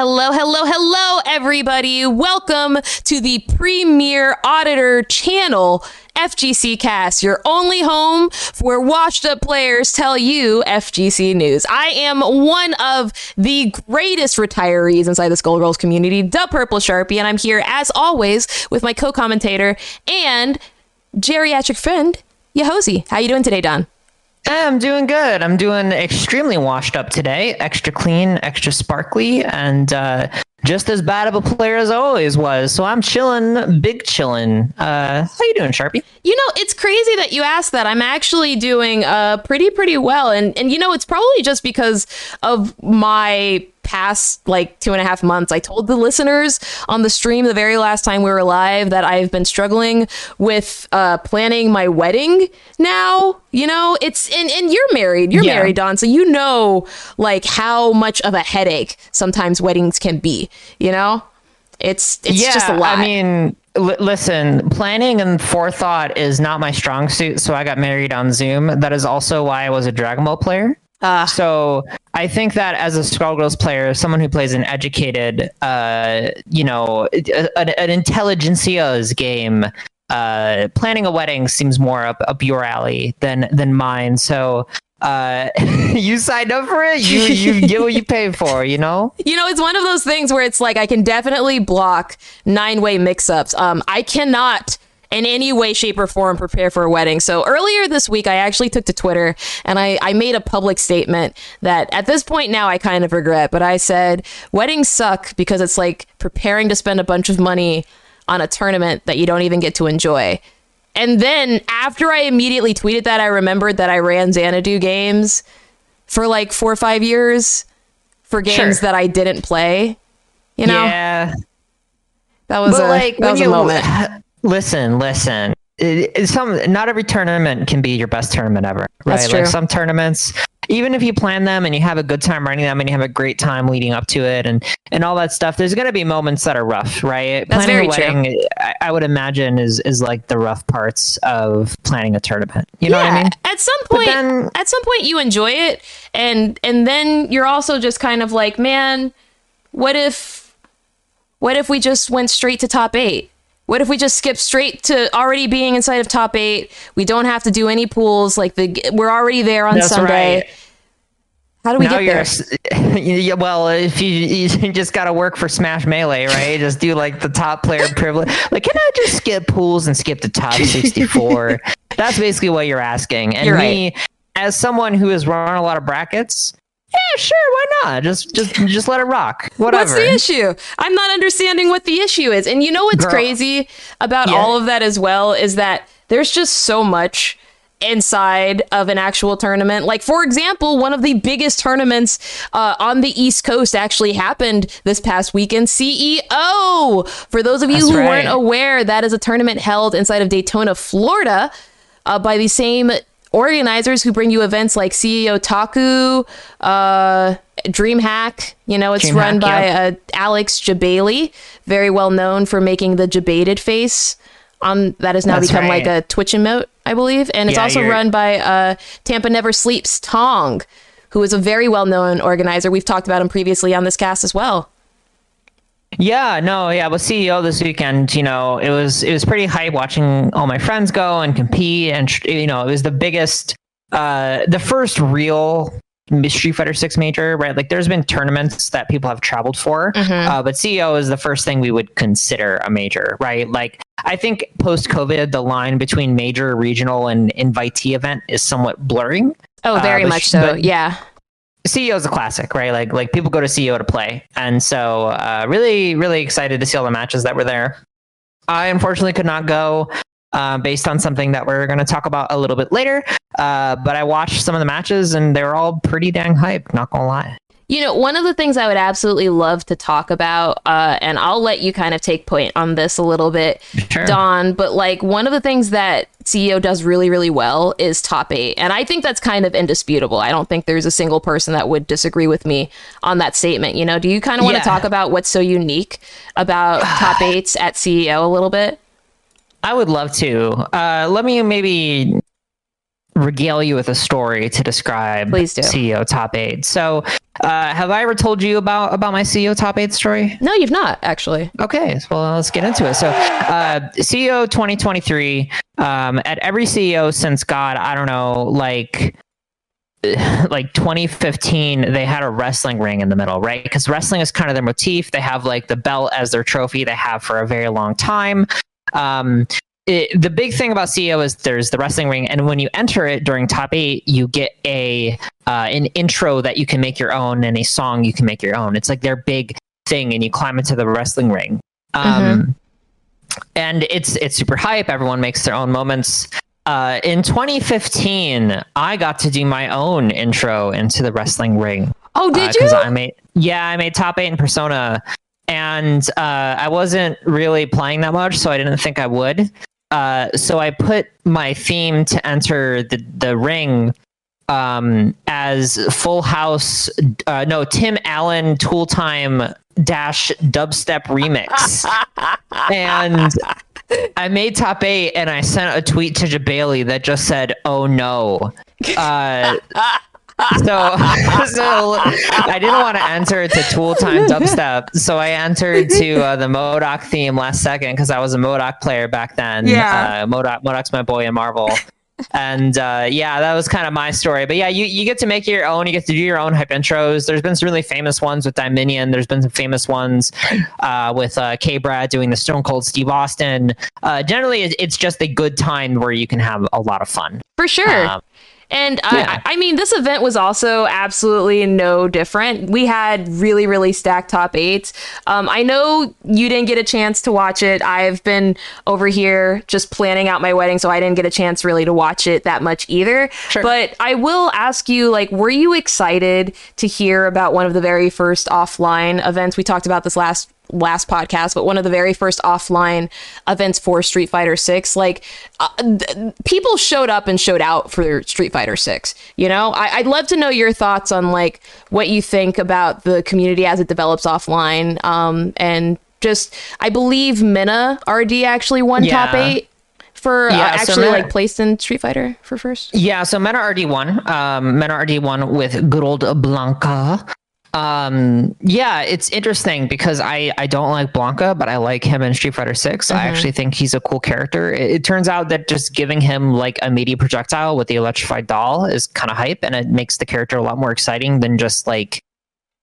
Hello, hello, hello, everybody. Welcome to the Premier Auditor channel, FGC Cast, your only home where washed up players tell you FGC news. I am one of the greatest retirees inside the Skullgirls community, the Purple Sharpie, and I'm here as always with my co commentator and geriatric friend, Yohosie. How you doing today, Don? I'm doing good. I'm doing extremely washed up today. Extra clean, extra sparkly, and uh, just as bad of a player as I always was. So I'm chilling, big chilling. Uh, how you doing, Sharpie? You know, it's crazy that you asked that. I'm actually doing uh, pretty, pretty well, and and you know, it's probably just because of my past like two and a half months. I told the listeners on the stream the very last time we were live that I've been struggling with uh, planning my wedding now. You know, it's and, and you're married. You're yeah. married, Don. So you know like how much of a headache sometimes weddings can be, you know? It's it's yeah, just a lot. I mean, L- listen, planning and forethought is not my strong suit, so I got married on Zoom. That is also why I was a Dragon Ball player. Uh, so I think that as a Skullgirls player, someone who plays an educated, uh, you know, an, an intelligentsia's game, uh, planning a wedding seems more up, up your alley than than mine. So uh you signed up for it? You you get what you pay for you know? You know it's one of those things where it's like i can definitely block nine way mix-ups. Um i cannot in any way, shape, or form prepare for a wedding. So earlier this week, I actually took to Twitter and I, I made a public statement that at this point now I kind of regret, but I said weddings suck because it's like preparing to spend a bunch of money on a tournament that you don't even get to enjoy. And then after I immediately tweeted that, I remembered that I ran Xanadu games for like four or five years for games sure. that I didn't play. You know? Yeah. That was but a, like, that was you, a moment. Listen, listen. It, some not every tournament can be your best tournament ever, right? Like some tournaments, even if you plan them and you have a good time running them and you have a great time leading up to it and and all that stuff, there's going to be moments that are rough, right? That's planning very a wedding, true. I, I, would imagine is is like the rough parts of planning a tournament. You know yeah, what I mean? At some point, then, at some point, you enjoy it, and and then you're also just kind of like, man, what if, what if we just went straight to top eight? What if we just skip straight to already being inside of top eight? We don't have to do any pools. Like the we're already there on That's Sunday. Right. How do we now get there? Yeah, well, if you, you just got to work for Smash Melee, right? just do like the top player privilege. Like, can I just skip pools and skip the top 64? That's basically what you're asking. And you're me, right. as someone who has run a lot of brackets, yeah, sure, why not? Just just just let it rock. Whatever. What's the issue? I'm not understanding what the issue is. And you know what's Girl. crazy about yeah. all of that as well is that there's just so much inside of an actual tournament. Like, for example, one of the biggest tournaments uh, on the East Coast actually happened this past weekend. CEO. For those of you That's who right. weren't aware, that is a tournament held inside of Daytona, Florida. Uh, by the same organizers who bring you events like CEO Taku, uh, DreamHack. You know, it's Dream run Hack, by uh, Alex Jebailey, very well known for making the Jebaited face. On that has now That's become right. like a Twitch emote, I believe, and it's yeah, also you're... run by uh, Tampa Never Sleeps Tong, who is a very well known organizer. We've talked about him previously on this cast as well. Yeah, no, yeah, with CEO this weekend, you know, it was it was pretty hype watching all my friends go and compete, and you know, it was the biggest, uh, the first real Street Fighter Six major, right? Like, there's been tournaments that people have traveled for, mm-hmm. uh, but CEO is the first thing we would consider a major, right? Like, I think post COVID, the line between major, regional, and invitee event is somewhat blurring. Oh, very uh, much so. yeah. CEO is a classic, right? Like like people go to CEO to play, and so uh, really really excited to see all the matches that were there. I unfortunately could not go uh, based on something that we're going to talk about a little bit later. Uh, but I watched some of the matches, and they were all pretty dang hype. Not gonna lie. You know, one of the things I would absolutely love to talk about, uh, and I'll let you kind of take point on this a little bit, sure. Don, but like one of the things that CEO does really, really well is top eight. And I think that's kind of indisputable. I don't think there's a single person that would disagree with me on that statement. You know, do you kind of want to yeah. talk about what's so unique about top eights at CEO a little bit? I would love to. Uh, let me maybe regale you with a story to describe Please do. CEO top eight. So, uh, have I ever told you about about my CEO top eight story? No, you've not actually. Okay, well, let's get into it. So, uh, CEO 2023. Um, at every CEO since God, I don't know, like like 2015 they had a wrestling ring in the middle right because wrestling is kind of their motif they have like the belt as their trophy they have for a very long time um, it, the big thing about CEO is there's the wrestling ring, and when you enter it during top eight, you get a uh, an intro that you can make your own and a song you can make your own. It's like their big thing, and you climb into the wrestling ring. Um, mm-hmm. And it's it's super hype. Everyone makes their own moments. Uh, in 2015, I got to do my own intro into the wrestling ring. Oh, did uh, you? I made yeah, I made top eight in Persona, and uh, I wasn't really playing that much, so I didn't think I would. Uh, so I put my theme to enter the the ring um, as Full House. Uh, no, Tim Allen Tool Time dash dubstep remix, and I made top eight, and I sent a tweet to Jebailey that just said, "Oh no." Uh, so, so I didn't want to enter to Tool Time Dubstep, so I entered to uh, the MODOK theme last second because I was a MODOK player back then. Yeah, uh, MODOK, MODOK's my boy in Marvel. and uh, yeah, that was kind of my story. But yeah, you, you get to make your own. You get to do your own hype intros. There's been some really famous ones with Dominion. There's been some famous ones uh, with uh, K Brad doing the Stone Cold Steve Austin. Uh, generally, it's just a good time where you can have a lot of fun. For sure. Um, and yeah. I, I, mean, this event was also absolutely no different. We had really, really stacked top eights. Um, I know you didn't get a chance to watch it. I've been over here just planning out my wedding, so I didn't get a chance really to watch it that much either. Sure. But I will ask you, like, were you excited to hear about one of the very first offline events? We talked about this last last podcast, but one of the very first offline events for Street Fighter 6, like uh, th- people showed up and showed out for Street Fighter 6. You know, I- would love to know your thoughts on like what you think about the community as it develops offline. Um, and just, I believe Mena RD actually won yeah. top eight for uh, yeah, uh, actually so like placed in Street Fighter for first? Yeah, so Mena RD won. Um, Mena RD won with good old Blanka. Um, yeah, it's interesting because I I don't like Blanka, but I like him in Street Fighter 6 mm-hmm. I actually think he's a cool character. It, it, turns out that just giving him like a meaty projectile with the electrified doll is kind of hype, and it makes the character a lot more exciting than just like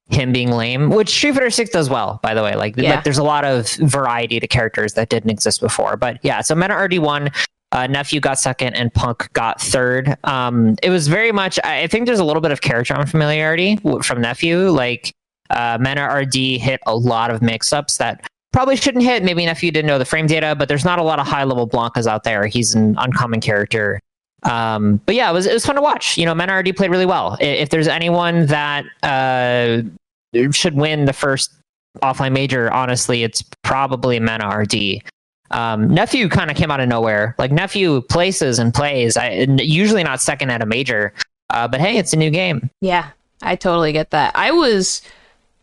him being lame, which Street Fighter 6 does well, by the way. Like, yeah. like there's a lot of variety to characters that didn't exist before. But yeah, so Mena RD won uh, Nephew got second, and Punk got third. Um, it was very much. I think there's a little bit of character unfamiliarity from Nephew. Like uh, Mena RD hit a lot of mix-ups that probably shouldn't hit. Maybe Nephew didn't know the frame data, but there's not a lot of high-level Blancas out there. He's an uncommon character. Um, but yeah, it was it was fun to watch. You know, Mena RD played really well. If there's anyone that uh, should win the first offline major, honestly, it's probably Mena RD. Um, nephew kind of came out of nowhere. Like nephew places and plays. I usually not second at a major, uh, but hey, it's a new game. Yeah, I totally get that. I was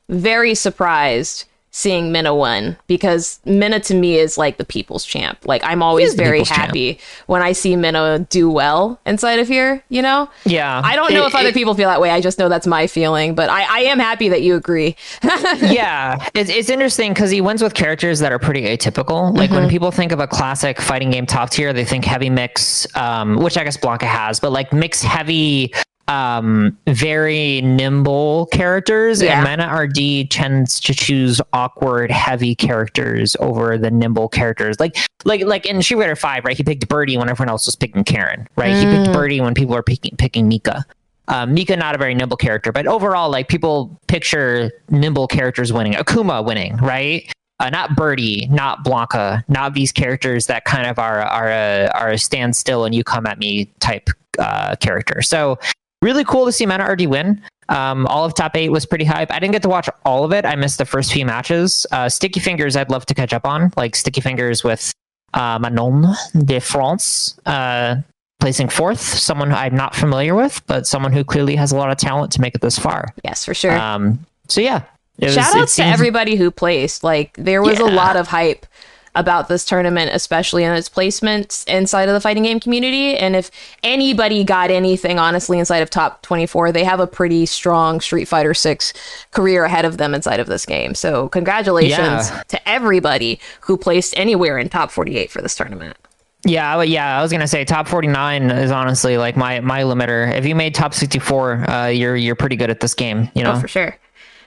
very surprised seeing Mena win because Mena to me is like the people's champ. Like I'm always very happy champ. when I see Mena do well inside of here, you know? Yeah. I don't know it, if other it, people feel that way. I just know that's my feeling, but I, I am happy that you agree. yeah. It's, it's interesting because he wins with characters that are pretty atypical. Like mm-hmm. when people think of a classic fighting game top tier, they think heavy mix, um, which I guess Blanka has, but like mix heavy um very nimble characters yeah. and Mena RD tends to choose awkward heavy characters over the nimble characters like like like in Street Fighter 5 right he picked Birdie when everyone else was picking Karin, right mm. he picked mm. Birdie when people were picking picking Mika um, Mika not a very nimble character but overall like people picture nimble characters winning Akuma winning right uh, not Birdie, not Blanka, not these characters that kind of are are a, are a stand still and you come at me type uh, character. So really cool to see Mena RD win. Um, all of top eight was pretty hype. I didn't get to watch all of it. I missed the first few matches. Uh, Sticky Fingers, I'd love to catch up on, like Sticky Fingers with uh, Manon de France, uh, placing fourth. Someone I'm not familiar with, but someone who clearly has a lot of talent to make it this far. Yes, for sure. Um, so yeah, was, shout out to everybody who placed. Like there was yeah. a lot of hype about this tournament, especially in its placement inside of the fighting game community. And if anybody got anything, honestly, inside of top 24, they have a pretty strong Street Fighter 6 career ahead of them inside of this game. So, congratulations yeah. to everybody who placed anywhere in top 48 for this tournament. Yeah, yeah, I was gonna say top forty nine is honestly like my my limiter. If you made top sixty four, uh, you're you're pretty good at this game. You know, oh, for sure.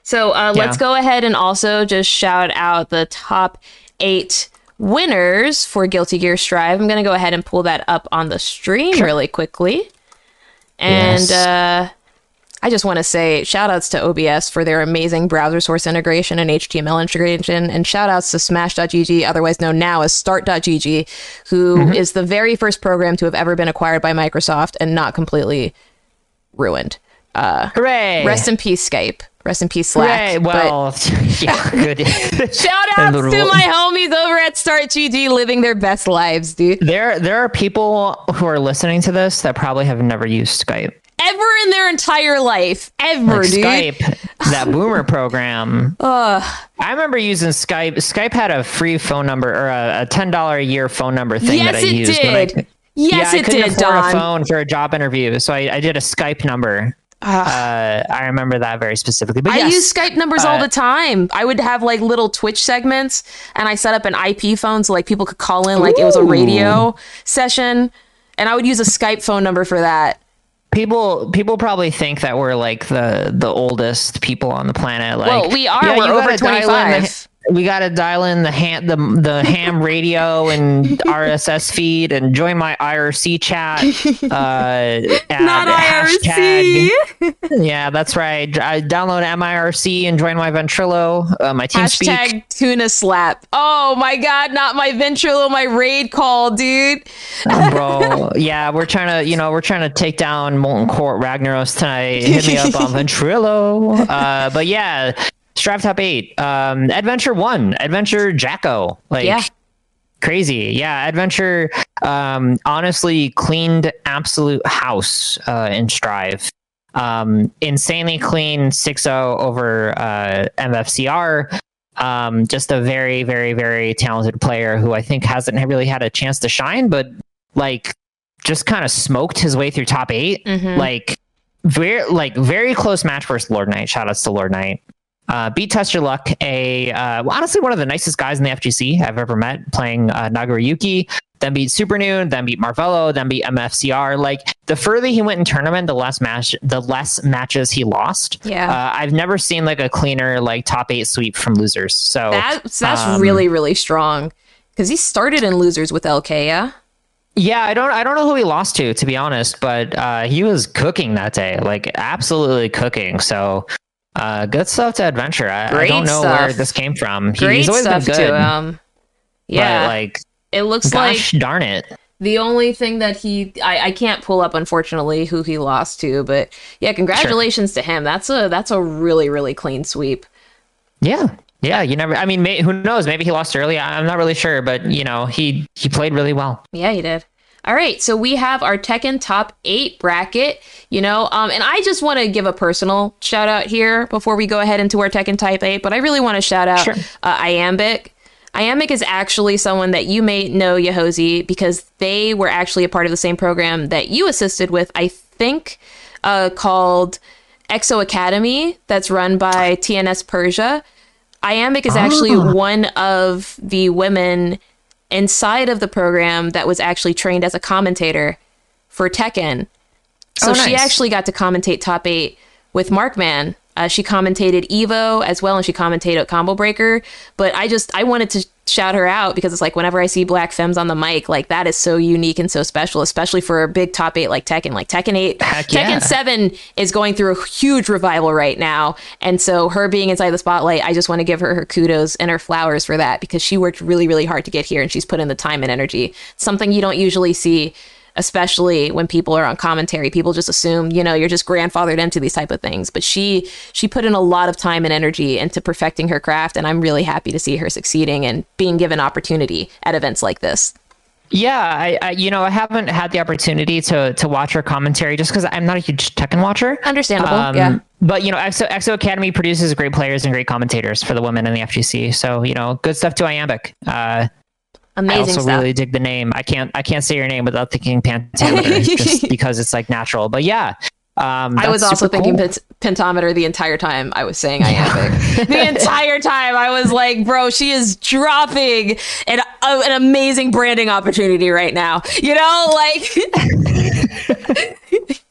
So uh, yeah. let's go ahead and also just shout out the top eight winners for Guilty Gear Strive. I'm gonna go ahead and pull that up on the stream really quickly, and yes. uh, I just want to say shout outs to OBS for their amazing browser source integration and HTML integration, and shout outs to Smash.gg, otherwise known now as Start.gg, who mm-hmm. is the very first program to have ever been acquired by Microsoft and not completely ruined. Uh, Hooray! Rest in peace, Skype. Rest in peace, Slack. Hooray! Well, yeah, good. shout outs to my homies over at Start.gg living their best lives, dude. There, there are people who are listening to this that probably have never used Skype ever in their entire life. Ever, like dude. Skype, that boomer program. I remember using Skype. Skype had a free phone number or a, a ten dollar a year phone number thing yes, that I used. Did. I, yes, yeah, it I couldn't did. Afford Don. a phone for a job interview, so I, I did a Skype number. Uh, I remember that very specifically. But I yes, use Skype numbers uh, all the time. I would have like little Twitch segments, and I set up an IP phone so like people could call in, like ooh. it was a radio session, and I would use a Skype phone number for that people people probably think that we're like the the oldest people on the planet. Like, well, we are. Yeah, we're over twenty five we got to dial in the ham the the ham radio and RSS feed and join my IRC chat. Uh, Not IRC. yeah, that's right. I download MIRC and join my Ventrilo, uh, my team Hashtag speak. tuna slap. Oh my god, not my Ventrilo, my raid call, dude. oh, bro, yeah, we're trying to, you know, we're trying to take down Molten Core Ragnaros tonight. Hit me up on Ventrilo. Uh, but yeah, Strive Top 8. Um, Adventure 1. Adventure Jack-O. Like, yeah. crazy. Yeah. Adventure um, honestly cleaned absolute house uh, in Strive. Um, insanely clean 6 0 over uh, MFCR. Um, just a very, very, very talented player who I think hasn't really had a chance to shine, but like just kind of smoked his way through top 8 mm-hmm. Like, very like very close match versus Lord Knight. Shout outs to Lord Knight. Uh, beat Test Your Luck, a uh, honestly one of the nicest guys in the FGC I've ever met, playing uh, Nagoriyuki. Then beat Super Noon, then beat Marvello, then beat MFCR. Like the further he went in tournament, the less match, the less matches he lost. Yeah, uh, I've never seen like a cleaner like top eight sweep from losers. So that's that's um, really really strong because he started in losers with LK. Yeah. Yeah, I don't I don't know who he lost to, to be honest, but uh, he was cooking that day, like absolutely cooking. So uh, good stuff to adventure. I, I don't know stuff. where this came from. He, Great he's always stuff been good. To, um, yeah, but, like it looks gosh like darn it. The only thing that he I, I can't pull up unfortunately who he lost to, but yeah, congratulations sure. to him. That's a that's a really really clean sweep. Yeah, yeah, you never. I mean, may, who knows? Maybe he lost early. I'm not really sure, but you know, he he played really well. Yeah, he did. All right, so we have our Tekken top eight bracket, you know, um, and I just want to give a personal shout out here before we go ahead into our Tekken type eight, but I really want to shout out sure. uh, Iambic. Iambic is actually someone that you may know, Yohosie, because they were actually a part of the same program that you assisted with, I think, uh, called Exo Academy, that's run by TNS Persia. Iambic is actually oh. one of the women inside of the program that was actually trained as a commentator for Tekken. So oh, nice. she actually got to commentate top eight with Markman. Uh, she commentated Evo as well, and she commentated Combo Breaker. But I just I wanted to shout her out because it's like whenever I see black femmes on the mic, like that is so unique and so special, especially for a big top eight like Tekken. Like Tekken eight, Heck Tekken yeah. seven is going through a huge revival right now, and so her being inside the spotlight, I just want to give her her kudos and her flowers for that because she worked really really hard to get here and she's put in the time and energy. Something you don't usually see especially when people are on commentary people just assume you know you're just grandfathered into these type of things but she she put in a lot of time and energy into perfecting her craft and i'm really happy to see her succeeding and being given opportunity at events like this yeah, I, I, you know I haven't had the opportunity to to watch her commentary just because I'm not a huge Tekken watcher. Understandable. Um, yeah. But you know, Exo, Exo Academy produces great players and great commentators for the women in the FGC. So you know, good stuff to Iambic. Uh, Amazing I also stuff. really dig the name. I can't I can't say your name without thinking pentameter just because it's like natural. But yeah. Um, I was also thinking cool. pent- pentameter the entire time I was saying iambic. the entire time I was like, bro, she is dropping an, uh, an amazing branding opportunity right now. You know, like.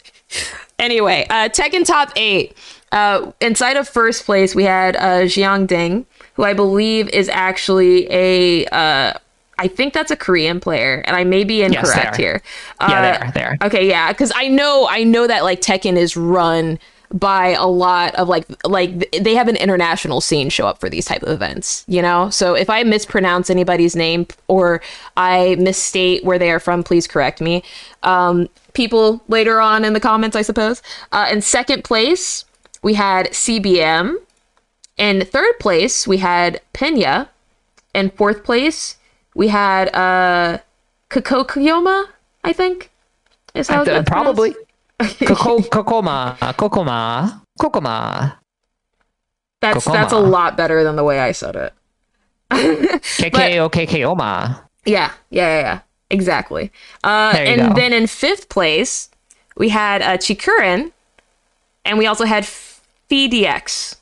anyway, uh, Tekken Top 8. Uh, inside of first place, we had uh, JeonDDing, who I believe is actually a. Uh, I think that's a Korean player, and I may be incorrect are. here. Yeah, Uh, they are. They are. Okay, yeah, because I know I know that like Tekken is run by a lot of like like they have an international scene show up for these type of events, you know. So if I mispronounce anybody's name or I misstate where they are from, please correct me. Um, people later on in the comments, I suppose. Uh, in second place, we had CBM. In third place, we had Pena. In fourth place, we had uh, Kokokiyoma, I think. Is how Uh, probably. Koko, kokoma, kokoma, kokoma. That's Kokoma. that's a lot better than the way I said it. KKO, KKOma. Yeah, yeah, yeah, yeah. exactly. Uh, and go. then in fifth place, we had uh, Chikurin, and we also had FDX.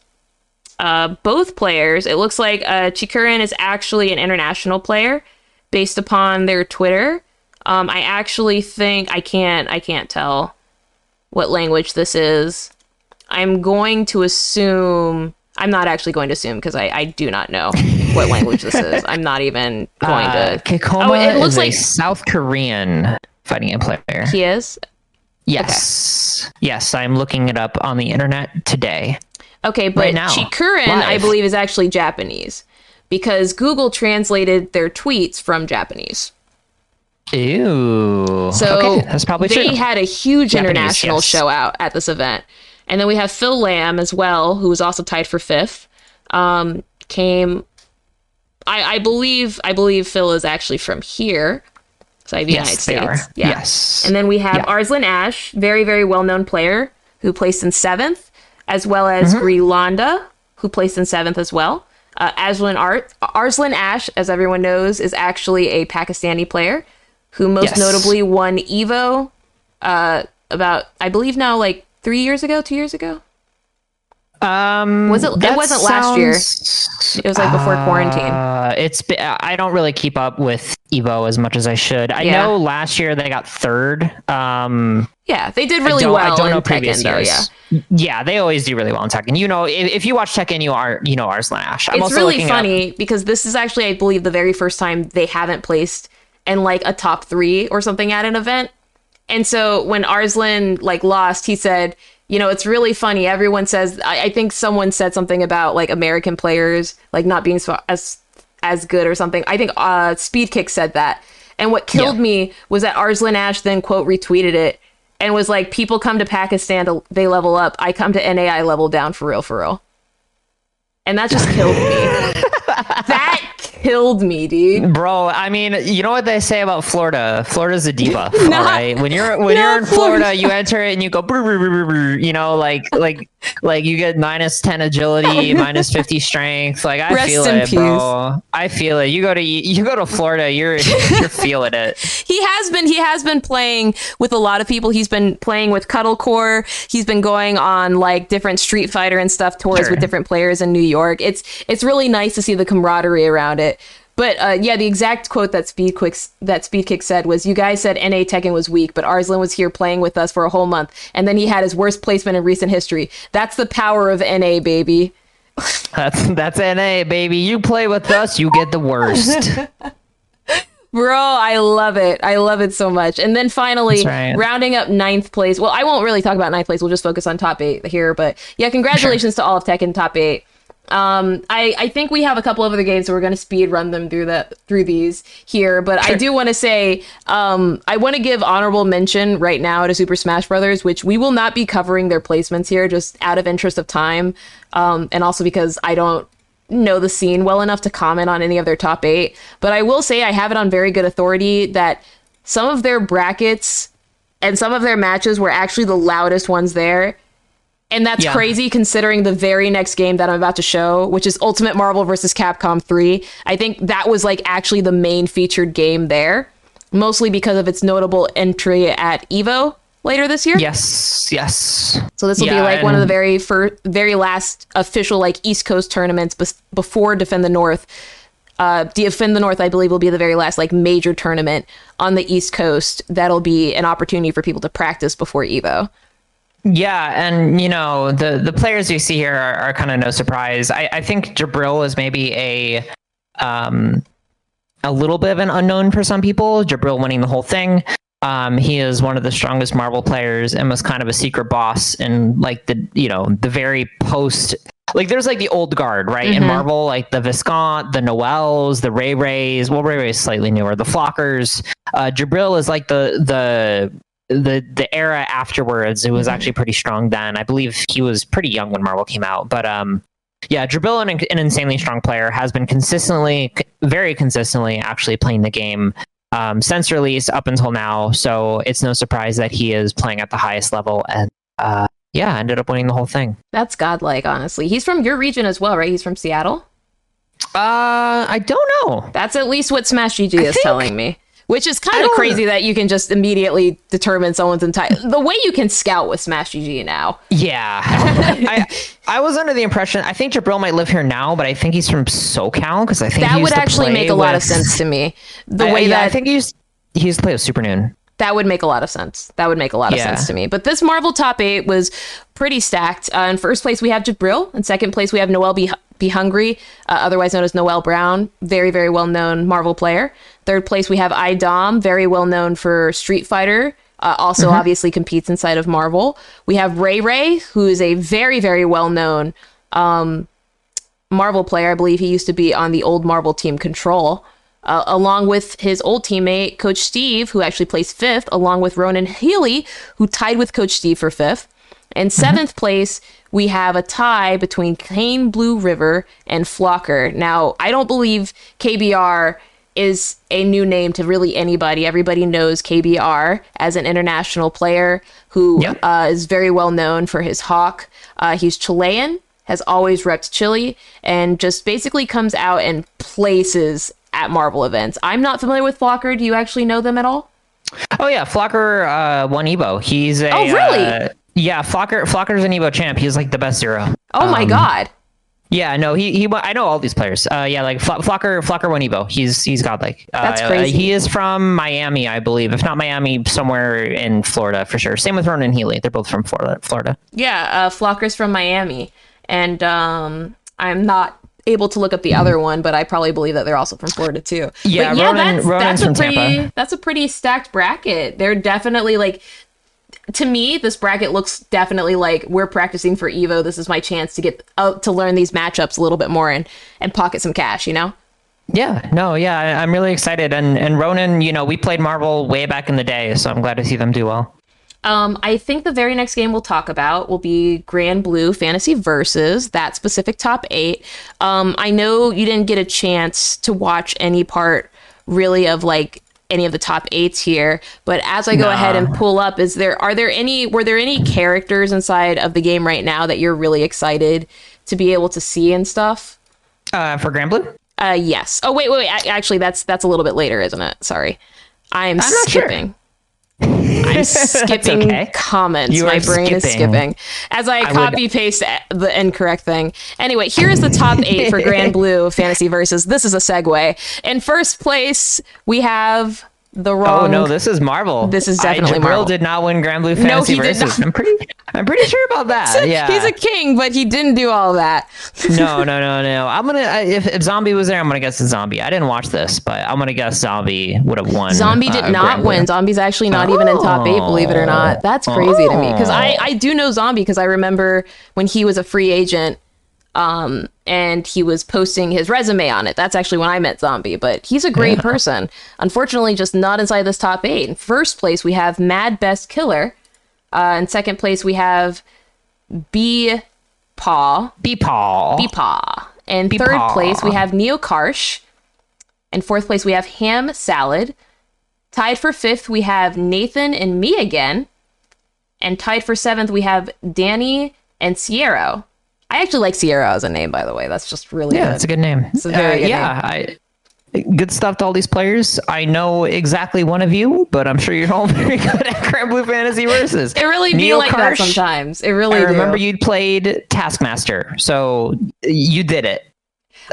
Uh, both players, it looks like uh, Chikurin is actually an international player based upon their Twitter. Um, I actually think I can't I can't tell what language this is. I'm going to assume I'm not actually going to assume because I, I do not know what language this is. I'm not even going Uh, to. Kikoma Oh, it looks is a like- South Korean fighting game player. He is Yes. Yes, I'm looking it up on the internet today. Okay, but Right Chikurin I believe is actually Japanese because Google translated their tweets from Japanese. Ew. So okay, that's probably they true. had a huge Japanese, international yes. show out at this event. And then we have Phil Lamb as well, who was also tied for fifth. Um, came I, I believe I believe Phil is actually from here. So the United yes, they States. Yeah. Yes. And then we have Yeah. Arslan Ash, very, very well known player who placed in seventh, as well as Mm-hmm. Who placed in seventh as well. Uh, Aslan Art Arslan Ash, as everyone knows, is actually a Pakistani player who most Yes. notably won Evo uh, about, I believe now, like three years ago, two years ago. Um, Was it- it wasn't last year. It was like before quarantine. Uh, it's be- I don't really keep up with Evo as much as I should. I Yeah. know last year they got third. Um, Yeah, they did I really don't- well I don't in know Tekken, previous though. years. Yeah, Yeah, they always do really well in Tekken. You know, if, if you watch Tekken, you are you know Arslan Ash. I'm it's really funny because this is actually, I believe, the very first time they haven't placed in like a top three or something at an event. And so when Arslan like lost, he said, you know, it's really funny. Everyone says, I, I think someone said something about like American players like not being so, as as good or something. I think uh, Speed Kick said that. And what killed Yeah. me was that Arslan Ash then quote retweeted it and was like, "People come to Pakistan to they level up. I come to NA, I level down for real, for real." And that just killed me. that killed me, dude. Bro, I mean, you know what they say about Florida? Florida's a debuff, all right? When you're when you're in Florida, Florida. you enter it and you go, brr, brr, brr, brr, brr, you know, like like like you get minus ten agility, minus fifty strength. Like I Rest feel it, bro. I feel it. You go to you go to Florida, you're you're feeling it. He has been he has been playing with a lot of people. He's been playing with Cuddlecore. He's been going on like different Street Fighter and stuff tours Sure. with different players in New York. It's it's really nice to see the camaraderie around it. But uh, yeah, the exact quote that Speed Quick that Speed Kick said was, "You guys said NA Tekken was weak, but Arslan was here playing with us for a whole month, and then he had his worst placement in recent history. That's the power of NA, baby." That's that's NA, baby. You play with us, you get the worst. Bro, I love it. I love it so much. And then finally, right. rounding up ninth place. Well, I won't really talk about ninth place. We'll just focus on top eight here. But yeah, congratulations to all of Tekken top eight. Um, I, I think we have a couple of other games, so we're going to speed run them through the through these here. But I do want to say, um, I want to give honorable mention right now to Super Smash Brothers, which we will not be covering their placements here, just out of interest of time, um, and also because I don't know the scene well enough to comment on any of their top eight. But I will say I have it on very good authority that some of their brackets and some of their matches were actually the loudest ones there. And that's yeah. crazy considering the very next game that I'm about to show, which is Ultimate Marvel versus Capcom 3. I think that was like actually the main featured game there, mostly because of its notable entry at EVO later this year. Yes, yes. So this will yeah, be like one of the very first, very last official like East Coast tournaments be- before Defend the North. Uh, Defend the North, I believe, will be the very last like major tournament on the East Coast. That'll be an opportunity for people to practice before Evo. Yeah, and you know the the players you see here are, are kind of no surprise. I, I think Jabril is maybe a um a little bit of an unknown for some people. Jabril winning the whole thing. Um, he is one of the strongest Marvel players and was kind of a secret boss in like the you know the very post like there's like the old guard right mm-hmm. in Marvel like the Viscant, the Noels, the Ray Rays. Well, Ray Ray is slightly newer. The Flockers. Uh, Jabril is like the the the the era afterwards. It was mm-hmm. actually pretty strong then. I believe he was pretty young when Marvel came out, but um yeah, Jabril, an, an insanely strong player, has been consistently, very consistently, actually playing the game um, since release up until now. So it's no surprise that he is playing at the highest level and uh, yeah, ended up winning the whole thing. That's godlike, honestly. He's from your region as well, right? He's from Seattle. Uh, I don't know. That's at least what Smash GG is think, telling me. Which is kind of crazy that you can just immediately determine someone's entire the way you can scout with Smash GG now. Yeah, I, I was under the impression I think Jabril might live here now, but I think he's from SoCal because I think that would actually make a with, lot of sense to me. The I, way yeah, that I think he's he used to play with Supernoon. That would make a lot of sense. That would make a lot of yeah. sense to me. But this Marvel top eight was pretty stacked. Uh, in first place, we have Jabril. In second place, we have Noel B. Be Hungry, uh, otherwise known as Noel Brown, very, very well known Marvel player. Third place, we have iDom, very well known for Street Fighter. Uh, also, mm-hmm. obviously, competes inside of Marvel. We have Ray Ray, who is a very, very well known um, Marvel player. I believe he used to be on the old Marvel team Control. Uh, along with his old teammate, Coach Steve, who actually placed fifth, along with Ronan Healy, who tied with Coach Steve for fifth. In 7th mm-hmm. place, we have a tie between Kane Blue River and Flocker. Now, I don't believe KBR is a new name to really anybody. Everybody knows KBR as an international player who yep. uh, is very well known for his hawk. Uh, he's Chilean, has always repped Chile, and just basically comes out and places at Marvel events. I'm not familiar with Flocker. Do you actually know them at all? Oh yeah, Flocker uh, won Evo. He's a oh really? Yeah, Flocker Flocker's an Evo champ. He's like the best zero. Oh um, my god. Yeah, no, he he. I know all these players. Uh, yeah, like Flocker Flocker won Evo. He's he's godlike. Uh, That's crazy. Uh, he is from Miami, I believe. If not Miami, somewhere in Florida for sure. Same with Ronan Healy. They're both from Florida. Florida. Yeah, uh, Flocker's from Miami, and um, I'm not able to look up the other one, but I probably believe that they're also from Florida too. Yeah, but yeah, Ronan, that's, Ronan's that's a pretty Tampa. that's a pretty stacked bracket. They're definitely like to me, this bracket looks definitely like we're practicing for Evo. This is my chance to get out to learn these matchups a little bit more and and pocket some cash. You know. Yeah, no, yeah, I'm really excited. And and Ronan, you know, we played Marvel way back in the day, so I'm glad to see them do well. Um, I think the very next game we'll talk about will be Granblue Fantasy Versus that specific top eight. Um, I know you didn't get a chance to watch any part really of like any of the top eights here, but as I go nah. ahead and pull up, is there are there any were there any characters inside of the game right now that you're really excited to be able to see and stuff? Uh, for Blue? Uh, yes. Oh wait, wait, wait. Actually, that's that's a little bit later, isn't it? Sorry, I'm, I'm skipping. Sure. I'm skipping okay. comments. You My brain skipping. is skipping as I, I copy would... paste the incorrect thing. Anyway, here's the top eight for Granblue Blue Fantasy Versus. This is a segue. In first place, we have the wrong. Oh no, this is Marvel. This is definitely I, Marvel. did not win Granblue Fantasy no, he Versus. Did not. I'm pretty, I'm pretty sure about that. yeah, he's a king, but he didn't do all that. no, no, no, no. I'm gonna if, if Zombie was there, I'm gonna guess it's Zombie. I didn't watch this, but I'm gonna guess Zombie would have won. Zombie did uh, not win. Zombie's actually not oh. even in top eight, believe it or not. That's crazy oh. to me because I I do know Zombie because I remember when he was a free agent um, and he was posting his resume on it. That's actually when I met Zombie, but he's a great yeah. person. Unfortunately, just not inside this top eight. In first place, we have Mad Best Killer. Uh, in second place, we have B Paw. B Paw. B Paw. In third Paw. place, we have Neo Karsh. In fourth place, we have Ham Salad. Tied for fifth, we have Nathan and me again. And tied for seventh, we have Danny and Sierra. I actually like Sierra as a name, by the way. That's just really yeah, good. that's a good name. It's a very Uh, good yeah, I, good stuff to all these players. I know exactly one of you, but I'm sure you're all very good at Granblue Fantasy Versus. It really be Neo like that sometimes. It really I do. remember you'd played Taskmaster, so you did it.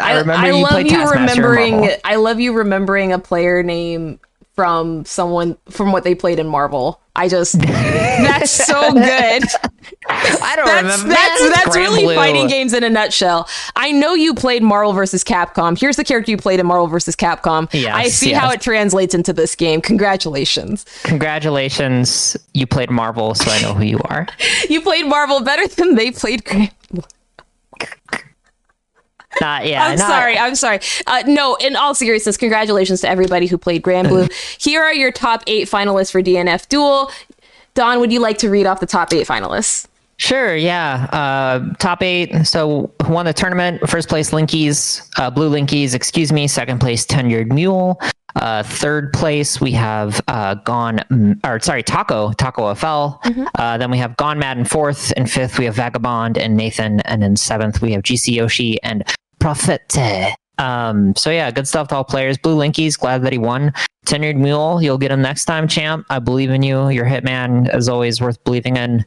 I, remember I you love you Taskmaster remembering. I love you remembering a player name from someone from what they played in Marvel. I just that's so good. I don't That's remember. that's Man, that's really Blue. fighting games in a nutshell. I know you played Marvel versus Capcom. Here's the character you played in Marvel versus Capcom. Yes, I see yes. how it translates into this game. Congratulations. Congratulations, you played Marvel, so I know who you are. You played Marvel better than they played Grand Not yeah. I'm not- sorry. I'm sorry. Uh, no, in all seriousness, congratulations to everybody who played Granblue. Here are your top eight finalists for DNF Duel. Don, would you like to read off the top eight finalists? Sure, yeah. Uh, top eight. So who won the tournament? First place, Linkies, uh, Blue Linkies, excuse me. Second place, Tenured Mule. Uh, third place, we have uh, Gone, or sorry, Taco, Taco FL. Uh, then we have Gone Mad in fourth. and fifth, we have Vagabond and Nathan. And in seventh, we have GC Yoshi and Profete. Um, so yeah, good stuff to all players. Blue Linkies, glad that he won. Tenured Mule, you'll get him next time, champ. I believe in you. Your hitman is always worth believing in.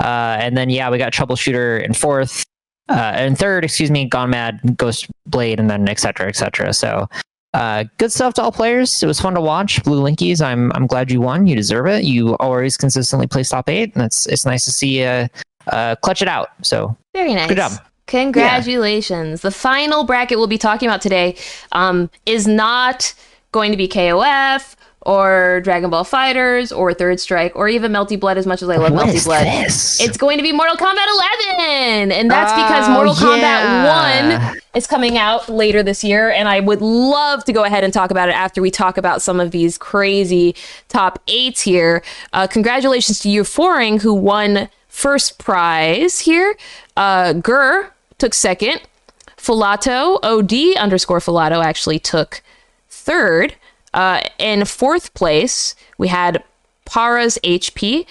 Uh, and then yeah, we got Troubleshooter in fourth, uh, and third, excuse me, Gone Mad, Ghost Blade, and then etc. cetera, et cetera. So uh, good stuff to all players. It was fun to watch. Blue Linkies, I'm I'm glad you won. You deserve it. You always consistently place top eight, and it's it's nice to see you uh, clutch it out. So Very nice. Good job. Congratulations. The final bracket we'll be talking about today um, is not going to be KOF or Dragon Ball FighterZ or Third Strike or even Melty Blood as much as I love What Melty is Blood. this? It's going to be Mortal Kombat 11. And that's because Oh, Mortal yeah. Kombat 1 is coming out later this year. And I would love to go ahead and talk about it after we talk about some of these crazy top eights here. Uh, congratulations to Euphoring, who won first prize here. Uh, Gur took second. Filato, OD underscore Filato actually took third. Uh, in fourth place, we had Para's HP.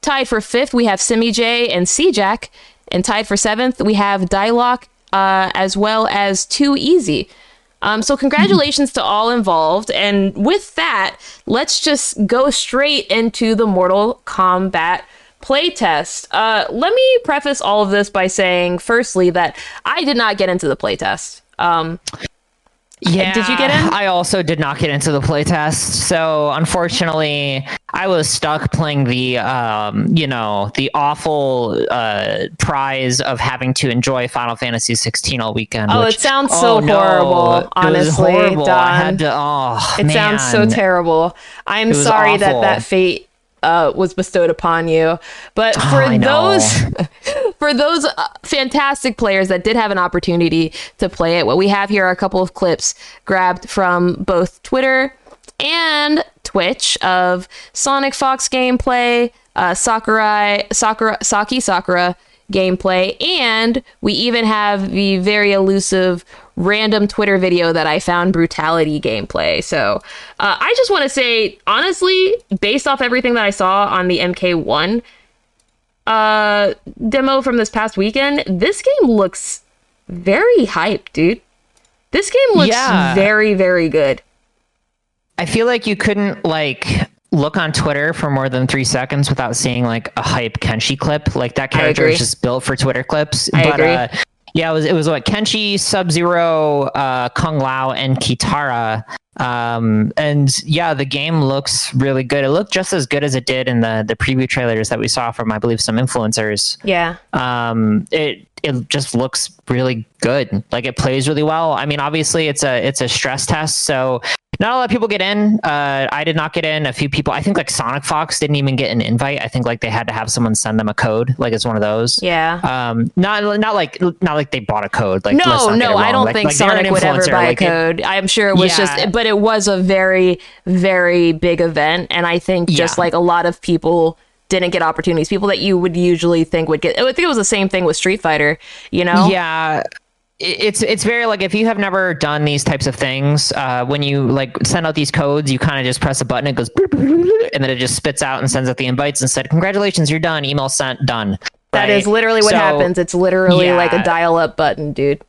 Tied for fifth, we have Simi J and C-Jack. And tied for seventh, we have Dialogue uh, as well as Too Easy. Um, so congratulations to all involved. And with that, let's just go straight into the Mortal Kombat playtest. Uh, let me preface all of this by saying, firstly, that I did not get into the playtest. Um, Yeah. Did you get in? I also did not get into the playtest. So unfortunately, I was stuck playing the um, you know, the awful uh prize of having to enjoy Final Fantasy 16 all weekend. Oh, which- it sounds so oh, no. horrible, It was honestly, horrible. I Don. had to oh It sounds so terrible. I'm sorry that that fate uh, was bestowed upon you. But for I know. those for those uh, fantastic players that did have an opportunity to play it, what we have here are a couple of clips grabbed from both Twitter and Twitch of Sonic Fox gameplay, uh, Sakurai, Sakura, Saki Sakura gameplay, and we even have the very elusive random Twitter video that I found brutality gameplay. So uh, I just want to say, honestly, based off everything that I saw on the MK1 uh, demo from this past weekend, this game looks very hype, dude. This game looks Yeah. very, very good. I feel like you couldn't like look on Twitter for more than three seconds without seeing like a hype Kenshi clip. Like that character is just built for Twitter clips. I but agree. uh yeah, it was it was what Kenshi, Sub Zero, uh, Kung Lao, and Kitana. Um, and yeah, the game looks really good. It looked just as good as it did in the the preview trailers that we saw from I believe some influencers Yeah. um it it just looks really good like it plays really well i mean obviously it's a it's a stress test so not a lot of people get in uh i did not get in a few people i think like sonic fox didn't even get an invite i think like they had to have someone send them a code like it's one of those Yeah. um not not like not like they bought a code like no, it no, I don't Like- think like, Sonic would ever buy like, a it- code. I'm sure it was Yeah. just, but it was a very, very big event, and I think just Yeah. like a lot of people didn't get opportunities. People that you would usually think would get. I think it was the same thing with Street Fighter. You know? Yeah. It- It's it's very like if you have never done these types of things, uh, when you like send out these codes, you kind of just press a button, it goes, and then it just spits out and sends out the invites and said, "Congratulations, you're done. Email sent, done." That right? is literally what so, happens. It's literally yeah. like a dial up button, dude.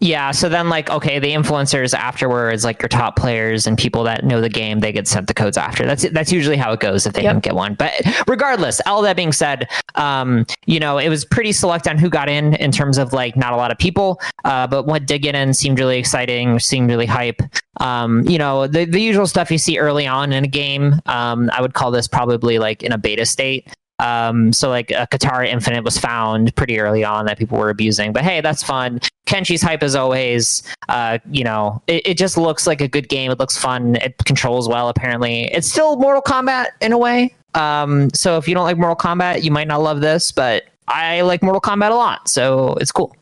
Yeah, so then like okay, the influencers afterwards, like your top players and people that know the game, they get sent the codes after. That's that's usually how it goes if they yep. don't get one. But regardless, all that being said, um, you know, it was pretty select on who got in in terms of like not a lot of people, uh, but what did get in seemed really exciting, seemed really hype. Um, you know, the the usual stuff you see early on in a game. Um, I would call this probably like in a beta state. Um, so like a Kitana Infinite was found pretty early on that people were abusing, but hey, that's fun. Kenshi's hype as always. Uh, you know, it, it, just looks like a good game. It looks fun. It controls well. Apparently, it's still Mortal Kombat in a way. Um, so if you don't like Mortal Kombat, you might not love this, but I like Mortal Kombat a lot, so it's cool.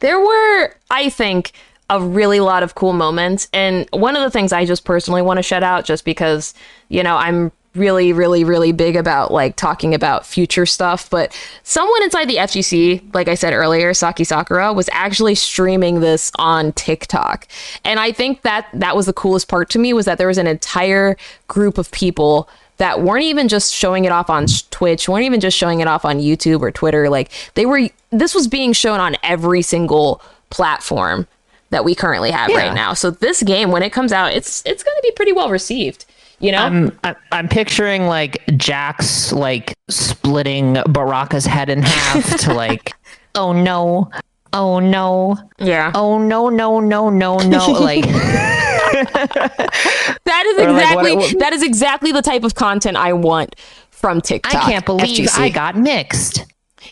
There were, I think, a really lot of cool moments, and one of the things I just personally want to shout out, just because you know I'm really, really, really big about like talking about future stuff. But someone inside the FGC, like I said earlier, Saki Sakura, was actually streaming this on TikTok. And I think that that was the coolest part to me was that there was an entire group of people that weren't even just showing it off on Twitch, weren't even just showing it off on YouTube or Twitter. Like they were, this was being shown on every single platform that we currently have yeah. right now. So this game, when it comes out, it's it's going to be pretty well received. You know, I'm I'm picturing like jack's like splitting Baraka's head in half to like, oh no, oh no, yeah, oh no, no, no, no, no, like. that is exactly like, what, what, that is exactly the type of content I want from TikTok. I can't believe FGC. I got mixed.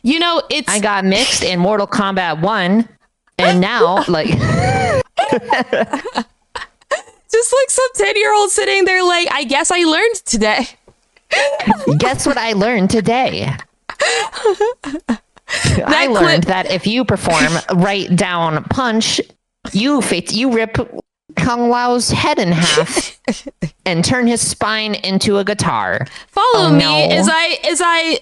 You know, it's I got mixed in Mortal Kombat 1 and now like just like some 10 year old sitting there, like, I guess I learned today. Guess what I learned today? I learned clip- that if you perform right down punch, you fit, you rip Kung Lao's head in half and turn his spine into a guitar. Follow oh, me no. as I as I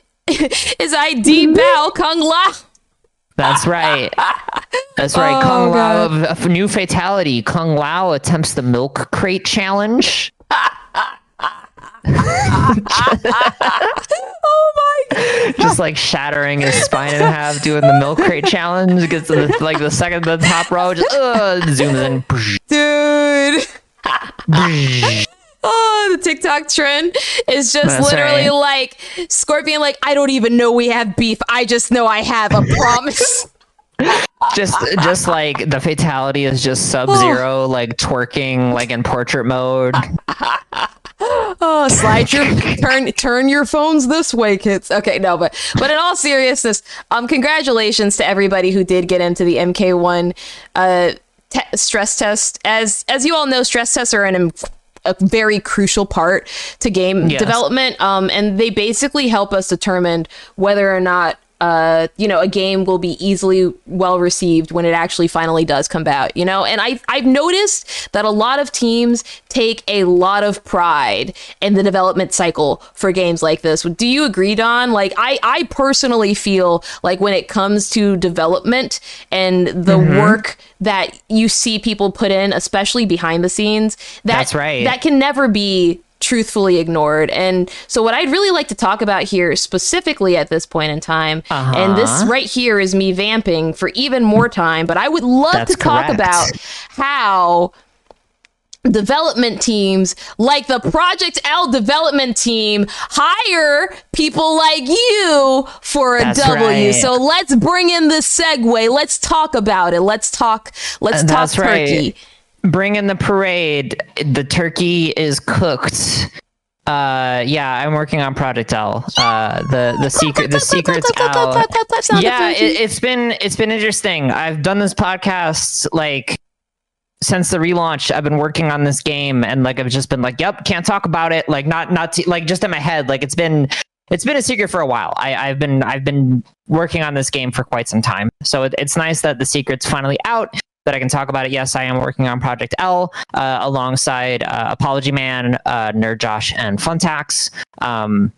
as I debow Kung Lao. That's right. That's right. Oh, Kung Lao, a new fatality. Kung Lao attempts the milk crate challenge. oh my god. Just like shattering his spine in half, doing the milk crate challenge. Gets to the, like the second the top row, just uh, zooms in. Dude. Oh, the TikTok trend is just That's literally right. like Scorpion, like, I don't even know we have beef. I just know I have a promise. just just like the fatality is just sub zero, oh. like twerking like in portrait mode. oh, slide your turn turn your phones this way, kids. Okay, no, but but in all seriousness, um, congratulations to everybody who did get into the MK1 uh te- stress test. As as you all know, stress tests are an a very crucial part to game yes. development. Um, and they basically help us determine whether or not uh, you know, a game will be easily well received when it actually finally does come out, you know? And I I've noticed that a lot of teams take a lot of pride in the development cycle for games like this. Do you agree, Don? Like I I personally feel like when it comes to development and the mm-hmm. work that you see people put in, especially behind the scenes, that, That's right. that can never be truthfully ignored. And so, what I'd really like to talk about here, specifically at this point in time, uh-huh. and this right here is me vamping for even more time, but I would love That's to talk correct. about how development teams like the Project L development team hire people like you for a That's W. Right. So let's bring in the segue. Let's talk about it. Let's talk let's talk turkey. Right bring in the parade. The turkey is cooked. Uh, yeah, I'm working on Project L. Uh, the the secret the secret's out. Yeah, it, it's been it's been interesting. I've done this podcast like since the relaunch. I've been working on this game, and like I've just been like, "Yep, can't talk about it." Like not not like just in my head. Like it's been it's been a secret for a while. I, have been I've been working on this game for quite some time, so it, it's nice that the secret's finally out that I can talk about it. Yes, I am working on Project L uh, alongside uh, Apology Man, uh, Nerd Josh, and Funtax. Um,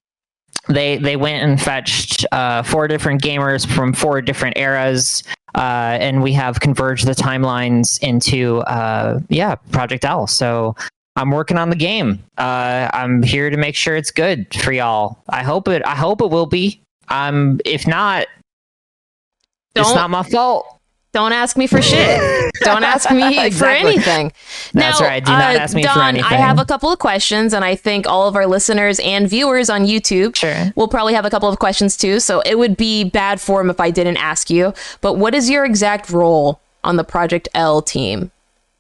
they they went and fetched uh, four different gamers from four different eras, uh, and we have converged the timelines into uh, yeah Project L. So I'm working on the game. I'm here to make sure it's good for y'all. I hope it. I hope it will be. Um, if not, Don't, it's not my fault. Don't ask me for shit. Don't ask me exactly. for anything. That's now, right. Do not uh, ask me Don, for anything. I have a couple of questions, and I think all of our listeners and viewers on YouTube sure. will probably have a couple of questions too. So it would be bad form if I didn't ask you. But what is your exact role on the Project L team?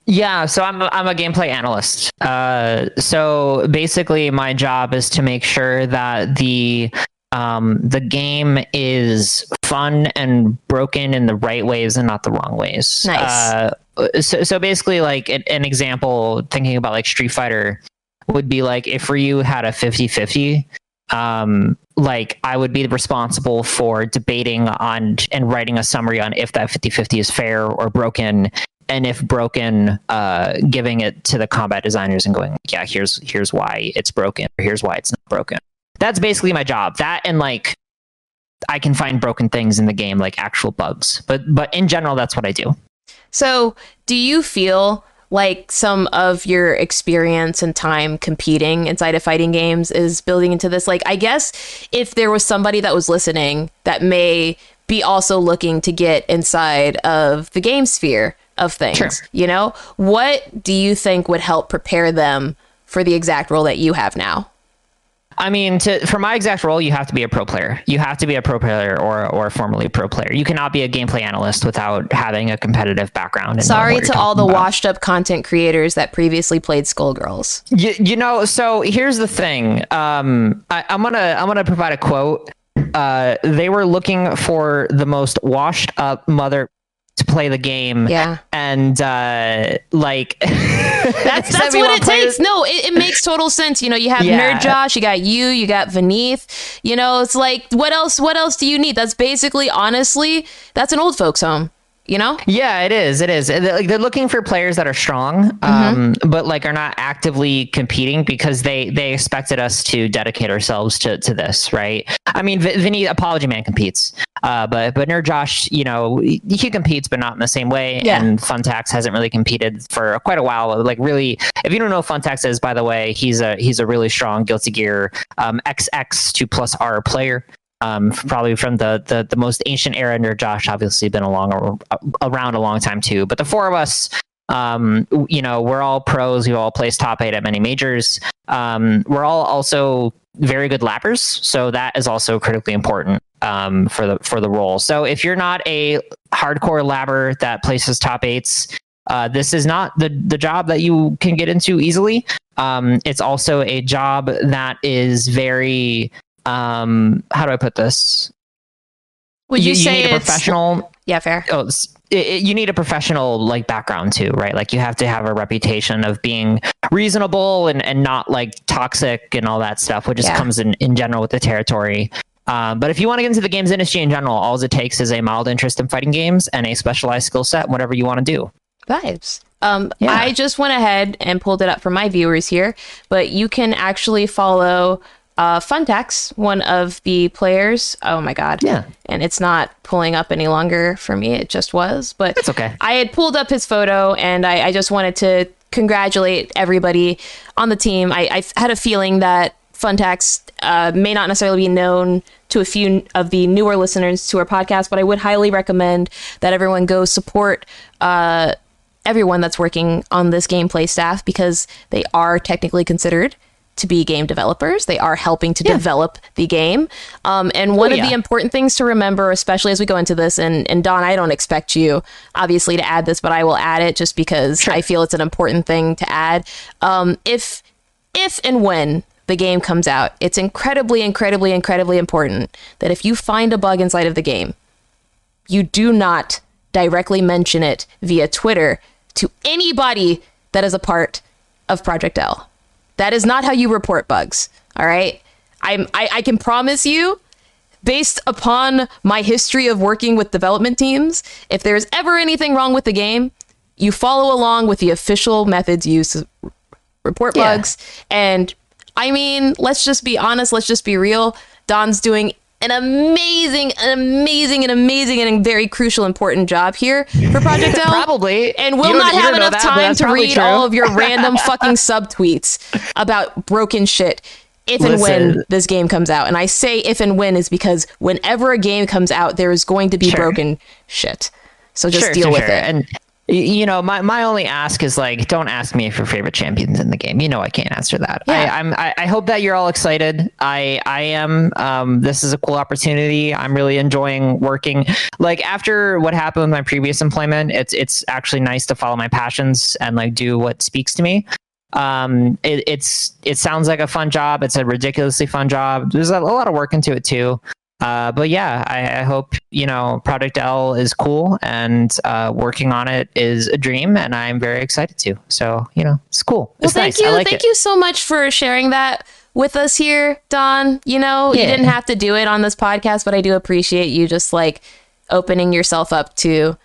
Yeah, so I'm a, I'm a gameplay analyst. Uh, so basically, my job is to make sure that the um, the game is fun and broken in the right ways and not the wrong ways. Nice. Uh, so, so basically, like an example, thinking about like Street Fighter would be like if Ryu had a 50 50, um, like I would be responsible for debating on and writing a summary on if that 50 50 is fair or broken. And if broken, uh, giving it to the combat designers and going, yeah, here's here's why it's broken, or here's why it's not broken that's basically my job. That and like I can find broken things in the game, like actual bugs. But but in general, that's what I do. So, do you feel like some of your experience and time competing inside of fighting games is building into this? Like, I guess if there was somebody that was listening that may be also looking to get inside of the game sphere of things, sure. you know, what do you think would help prepare them for the exact role that you have now? I mean, to for my exact role, you have to be a pro player. You have to be a pro player or or formerly pro player. You cannot be a gameplay analyst without having a competitive background. Sorry to all the about. washed up content creators that previously played Skullgirls. You, you know, so here's the thing. Um, I, I'm gonna I'm gonna provide a quote. Uh, they were looking for the most washed up mother to play the game. Yeah. And uh, like that's that's what it takes. This? No, it, it, makes total sense. You know, you have yeah. Nerd Josh, you got you, you got Vineeth. You know, it's like what else? What else do you need? That's basically, honestly, that's an old folks' home you know? Yeah it is it is. Like they're looking for players that are strong mm-hmm. um, but like are not actively competing because they they expected us to dedicate ourselves to to this right? I mean v- vinny apology man competes uh, but but nerd josh you know he competes but not in the same way yeah. and funtax hasn't really competed for quite a while. Like really if you don't know funtax is by the way he's a he's a really strong guilty gear um, xx 2 plus r player um, probably from the, the the most ancient era under Josh, obviously been along around a long time too. But the four of us, um, you know, we're all pros. We all placed top eight at many majors. Um, we're all also very good labbers, so that is also critically important um, for the for the role. So if you're not a hardcore labber that places top eights, uh, this is not the the job that you can get into easily. Um, it's also a job that is very um how do I put this? Would you, you say you need a professional? Yeah, fair. Oh, it, it, you need a professional like background too, right? Like you have to have a reputation of being reasonable and, and not like toxic and all that stuff, which just yeah. comes in in general with the territory. Um, but if you want to get into the games industry in general, all it takes is a mild interest in fighting games and a specialized skill set, whatever you want to do. Vibes. Um, yeah. I just went ahead and pulled it up for my viewers here, but you can actually follow uh, Funtax, one of the players. Oh my god. Yeah. And it's not pulling up any longer for me. It just was, but it's okay. I had pulled up his photo, and I, I just wanted to congratulate everybody on the team. I, I had a feeling that Funtax uh, may not necessarily be known to a few of the newer listeners to our podcast, but I would highly recommend that everyone go support uh, everyone that's working on this gameplay staff because they are technically considered to be game developers. They are helping to yeah. develop the game. Um, and one oh, yeah. of the important things to remember, especially as we go into this, and, and Don, I don't expect you obviously to add this, but I will add it just because sure. I feel it's an important thing to add. Um, if if and when the game comes out, it's incredibly, incredibly, incredibly important that if you find a bug inside of the game, you do not directly mention it via Twitter to anybody that is a part of Project L. That is not how you report bugs. All right. I'm, I, I can promise you, based upon my history of working with development teams, if there's ever anything wrong with the game, you follow along with the official methods used to report yeah. bugs. And I mean, let's just be honest, let's just be real. Don's doing an amazing, an amazing, an amazing, and very crucial, important job here for Project L. probably. And we'll not have enough that, time to read true. all of your random fucking subtweets about broken shit. if and Listen. when this game comes out. And I say if and when is because whenever a game comes out, there is going to be sure. broken shit. So just sure, deal sure, with it. And you know, my, my only ask is like, don't ask me if your favorite champions in the game. You know, I can't answer that. Yeah. I, I'm, I, I hope that you're all excited. I, I am. Um, this is a cool opportunity. I'm really enjoying working. Like after what happened with my previous employment, it's, it's actually nice to follow my passions and like do what speaks to me. Um, it, it's, it sounds like a fun job. It's a ridiculously fun job. There's a, a lot of work into it too. Uh, but yeah, I, I, hope you know Project L is cool and uh, working on it is a dream, and I'm very excited to. So you know, it's cool. Well, it's thank nice. you, like thank it. you so much for sharing that with us here, Don. You know, yeah. you didn't have to do it on this podcast, but I do appreciate you just like opening yourself up to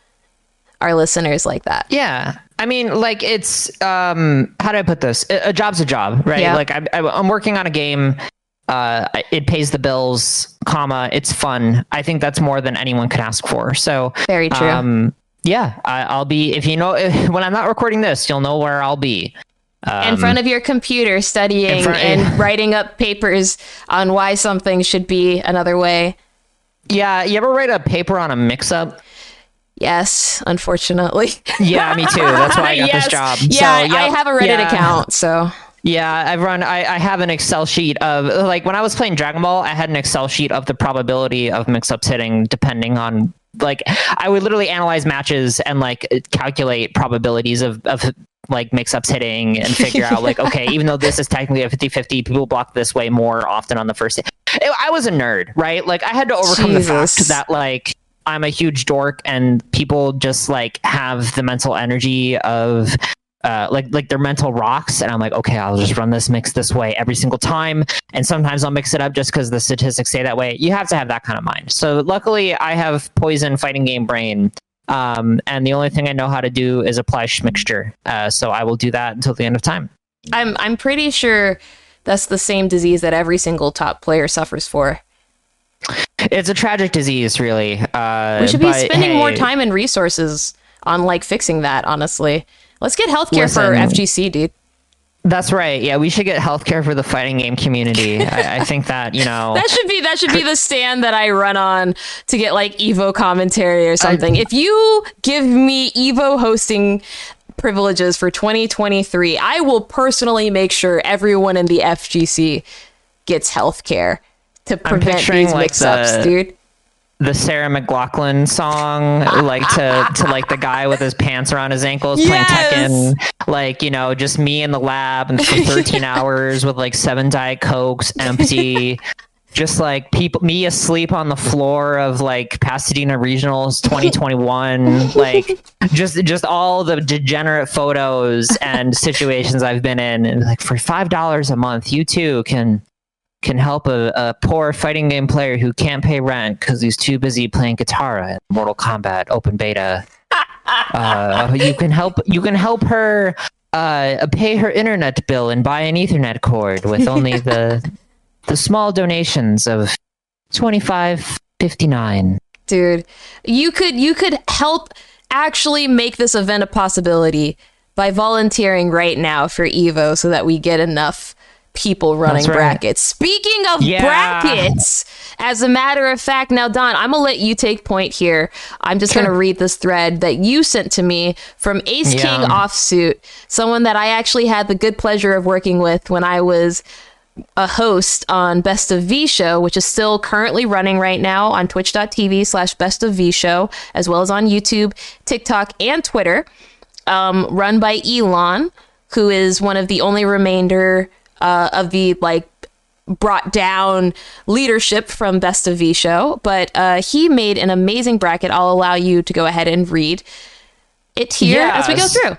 our listeners like that. Yeah. I mean, like it's um, how do I put this? A, job's a job, right? Yeah. Like I, I, I'm working on a game uh, it pays the bills, comma, it's fun. I think that's more than anyone could ask for. So very true. Um, yeah, I, will be if you know if, when I'm not recording this, you'll know where I'll be. Um, in front of your computer, studying front, and writing up papers on why something should be another way. Yeah, you ever write a paper on a mix-up? Yes, unfortunately. yeah, me too. That's why I got yes. this job. Yeah, so, yep. I have a Reddit yeah. account, so yeah, I've run. I, I have an Excel sheet of like when I was playing Dragon Ball, I had an Excel sheet of the probability of mix-ups hitting depending on like I would literally analyze matches and like calculate probabilities of of like mix-ups hitting and figure out like okay even though this is technically a 50-50 people block this way more often on the first i was a nerd right like i had to overcome Jesus. the fact that like i'm a huge dork and people just like have the mental energy of uh, like like they're mental rocks. And i'm like okay i'll just run this mix this way every single time. And sometimes i'll mix it up just because the statistics say that way. You have to have that kind of mind. So luckily i have poison fighting game brain. Um, and the only thing i know how to do is apply schmixture uh, so i will do that until the end of time. I'm i'm pretty sure that's the same disease that every single top player suffers for. It's a tragic disease really. Uh, we should be spending hey, more time and resources on like fixing that honestly Let's get healthcare Listen, for FGC, dude. That's right. Yeah, we should get healthcare for the fighting game community. I, I, think that you know that should be that should be the stand that I run on to get like Evo commentary or something. I, if you give me Evo hosting privileges for 2023, I will personally make sure everyone in the FGC gets healthcare to prevent these mix-ups, the, dude the Sarah McLachlan song, like to to like the guy with his pants around his ankles playing yes! Tekken, like you know, just me in the lab and for 13 hours with like seven diet cokes empty, just like people me asleep on the floor of like Pasadena Regionals 2021, like just just all the degenerate photos and situations I've been in, and like for five dollars a month, you too can can help a, a poor fighting game player who can't pay rent because he's too busy playing guitar at Mortal Kombat Open Beta. uh, you can help. You can help her uh, pay her internet bill and buy an Ethernet cord with only the the small donations of twenty five fifty nine. Dude, you could you could help actually make this event a possibility by volunteering right now for Evo so that we get enough people running right. brackets. Speaking of yeah. brackets, as a matter of fact, now Don, I'm gonna let you take point here. I'm just sure. gonna read this thread that you sent to me from Ace yeah. King Offsuit, someone that I actually had the good pleasure of working with when I was a host on Best of V Show, which is still currently running right now on twitch.tv slash best of V Show, as well as on YouTube, TikTok, and Twitter. Um, run by Elon, who is one of the only remainder uh, of the like brought down leadership from Best of V Show, but uh, he made an amazing bracket. I'll allow you to go ahead and read it here yes. as we go through.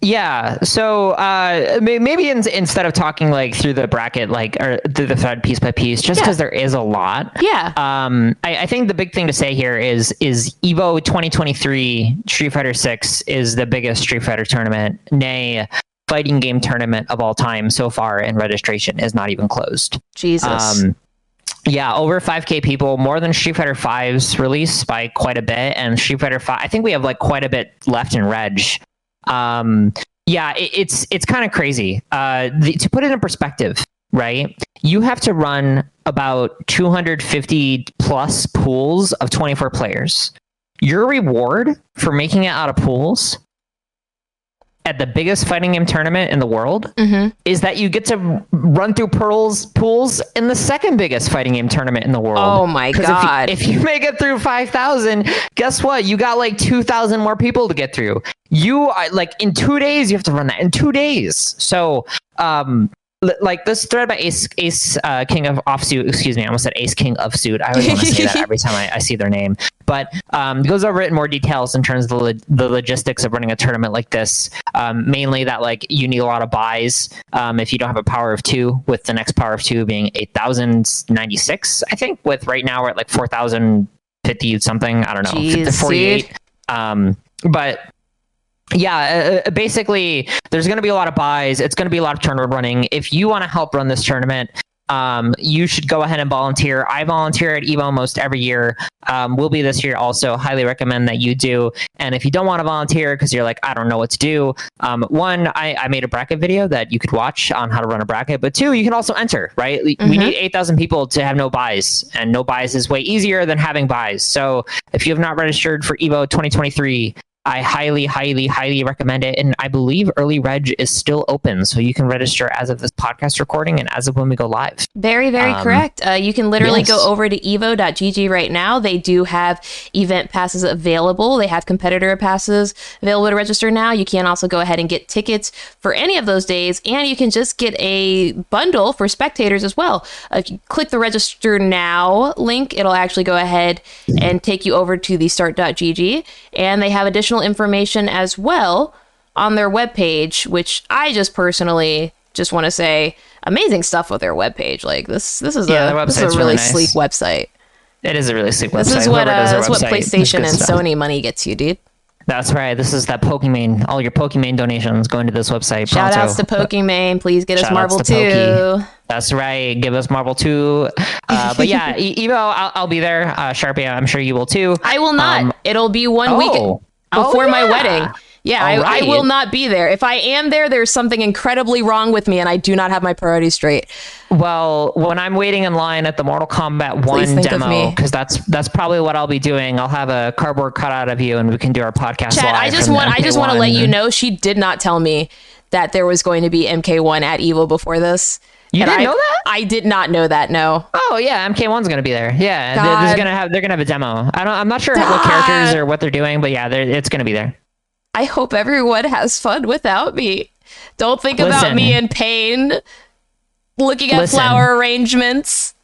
Yeah. So uh, maybe in, instead of talking like through the bracket, like or through the thread piece by piece, just because yeah. there is a lot. Yeah. Um, I, I, think the big thing to say here is is Evo 2023 Street Fighter Six is the biggest Street Fighter tournament, nay, fighting game tournament of all time so far, and registration is not even closed. Jesus. Um, yeah, over 5k people, more than Street Fighter 5's release by quite a bit, and Street Fighter 5. I think we have like quite a bit left in Reg. Um, yeah, it, it's it's kind of crazy. Uh, the, to put it in perspective, right? you have to run about 250 plus pools of 24 players. Your reward for making it out of pools at the biggest fighting game tournament in the world mm-hmm. is that you get to run through pearls pools in the second biggest fighting game tournament in the world. Oh my god! If you, if you make it through five thousand, guess what? You got like two thousand more people to get through. You are like in two days. You have to run that in two days. So um, like this thread by Ace Ace uh, King of Offsuit. Excuse me, I almost said Ace King of Suit. I always want to say that every time I, I, see their name. But um, goes over it in more details in terms of the, lo- the logistics of running a tournament like this. Um, mainly that like you need a lot of buys um, if you don't have a power of two. With the next power of two being eight thousand ninety six, I think. With right now we're at like four thousand fifty something. I don't know, forty eight. Um, but yeah, uh, uh basically, there's going to be a lot of buys. It's going to be a lot of tournament running. If you want to help run this tournament, um, you should go ahead and volunteer. I volunteer at EVO almost every year. Um, will be this year also. Highly recommend that you do. And if you don't want to volunteer because you're like, I don't know what to do, um, one, I, I, made a bracket video that you could watch on how to run a bracket. But two, you can also enter, right? Mm-hmm. We need 8,000 people to have no buys, and no buys is way easier than having buys. So if you have not registered for EVO 2023, I highly, highly, highly recommend it. And I believe early reg is still open, so you can register as of this podcast recording and as of when we go live. Very, very um, correct. Uh, you can literally yes. go over to evo.gg right now. They do have event passes available. They have competitor passes available to register now. You can also go ahead and get tickets for any of those days, and you can just get a bundle for spectators as well. Uh, if you click the register now link, it'll actually go ahead and take you over to the start.gg, and they have additional additional information as well on their webpage, which I just personally just want to say amazing stuff with their webpage. Like this, this is yeah, a this is a really, really nice. sleek website. It is a really sleek website. This is what uh, this is what PlayStation and stuff. Sony money gets you, dude. That's right. This is that Pokimane. All your Pokimane donations going to this website. Shout outs to Pokimane. Please get us Marvel 2. That's right. Give us Marvel 2. Uh, but yeah, Evo, I'll, I'll, be there. Uh, Sharpie, I'm sure you will too. I will not. Um, It'll be one oh. week before oh, yeah. my wedding. Yeah, I, right. I, will not be there. If I am there, there's something incredibly wrong with me, and I do not have my priorities straight. Well, when I'm waiting in line at the Mortal Kombat One demo, because that's that's probably what I'll be doing. I'll have a cardboard cutout of you, and we can do our podcast. Chad, I just want I just want to let you know she did not tell me that there was going to be MK1 at Evo before this. You and didn't I, know that? I did not know that. No. Oh yeah, MK1's gonna be there. Yeah, God. they're, gonna have they're gonna have a demo. I don't. I'm not sure God. what characters or what they're doing, but yeah, it's gonna be there. I hope everyone has fun without me. Don't think Listen. about me in pain. Looking at Listen. flower arrangements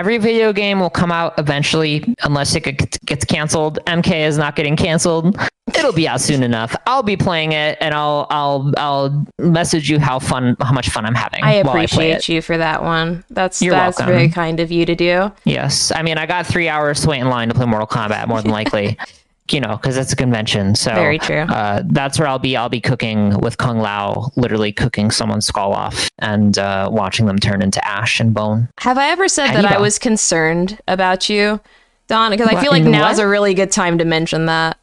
every video game will come out eventually unless it gets canceled. Mk is not getting canceled. It'll be out soon enough. I'll be playing it and i'll i'll i'll message you how fun how much fun i'm having i appreciate I you for that one. That's You're that's welcome. very kind of you to do. Yes. I mean i got three hours to wait in line to play mortal kombat more than likely you know, because it's a convention. So very true. Uh, that's where I'll be. I'll be cooking with Kung Lao, literally cooking someone's skull off and uh, watching them turn into ash and bone. Have I ever said that I was concerned about you, Don? Because I feel like now's what? a really good time to mention that.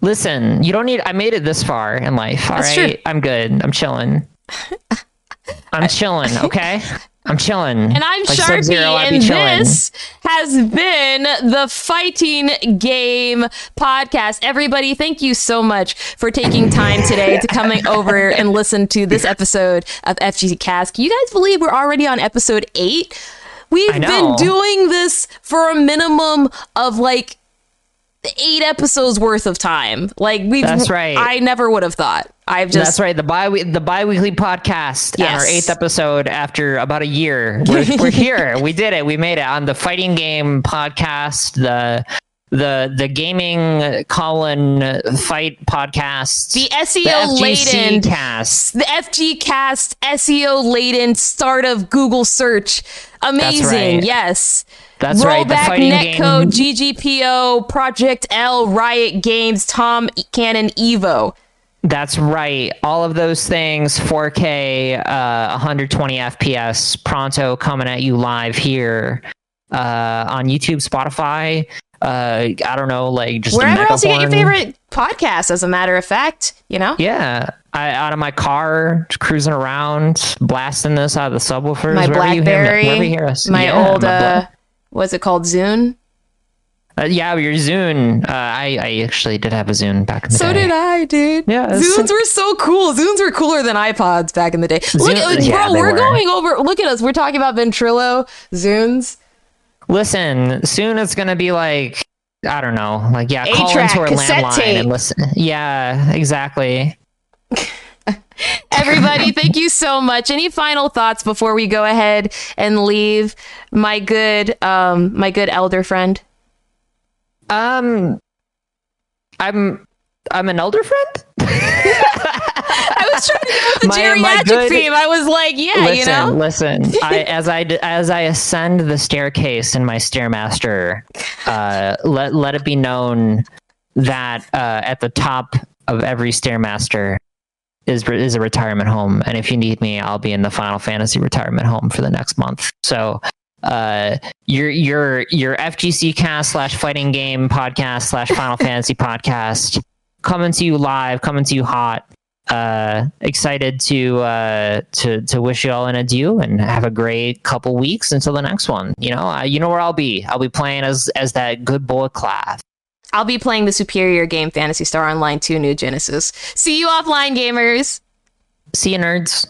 Listen, you don't need. I made it this far in life. All That's right? true. I'm good. I'm chilling. I'm chilling. Okay. I'm chilling. And I'm like Sharpie, and this has been the Fighting Game Podcast. Everybody, thank you so much for taking time today to coming over and listen to this episode of FGC Cast. Can you guys believe we're already on episode eight? We've been doing this for a minimum of like eight episodes worth of time. Like we That's right. I never would have thought. I've just That's right. The bi the bi-weekly podcast yes. our eighth episode after about a year. We're, we're here. We did it. We made it on the fighting game podcast, the the the gaming Colin fight podcast, the SEO laden cast, the FG cast SEO laden start of Google search. Amazing. Right. Yes. That's right. Rollback right. Netcode, GGPO, Project L, Riot Games, Tom Cannon, Evo. That's right. All of those things, 4K, uh, 120 FPS, pronto coming at you live here uh, on YouTube, Spotify, uh, I don't know, like just wherever else you get your favorite podcast. As a matter of fact, you know. Yeah, I, out of my car, cruising around, blasting this out of the subwoofers. My BlackBerry, you hear, you hear us. My yeah, old, my uh, what's it called, Zune? Uh, yeah, your Zune. Uh, I, I actually did have a Zune back in the so day. So did I, dude. Yeah, Zunes were so cool. Zunes were cooler than iPods back in the day. Look, Zune, yeah, bro, we're were. going over. Look at us. We're talking about Ventrilo, Zunes. Listen, soon it's gonna be like I don't know, like yeah, call into our landline tape. and listen. Yeah, exactly. Everybody, thank you so much. Any final thoughts before we go ahead and leave my good um my good elder friend? Um I'm I'm an elder friend? I was trying to go with the my, geriatric my good, theme. I was like, yeah, listen, you know. Listen, I, as I as I ascend the staircase in my stairmaster, uh, let let it be known that uh, at the top of every stairmaster is is a retirement home, and if you need me, I'll be in the Final Fantasy retirement home for the next month. So uh your your your FGC cast slash fighting game podcast slash Final Fantasy podcast coming to you live, coming to you hot. Uh, excited to uh, to to wish you all an adieu and have a great couple weeks until the next one. You know, uh, you know where I'll be. I'll be playing as as that good boy Clive. I'll be playing the superior game Phantasy Star Online 2 New Genesis. See you offline, gamers. See you, nerds.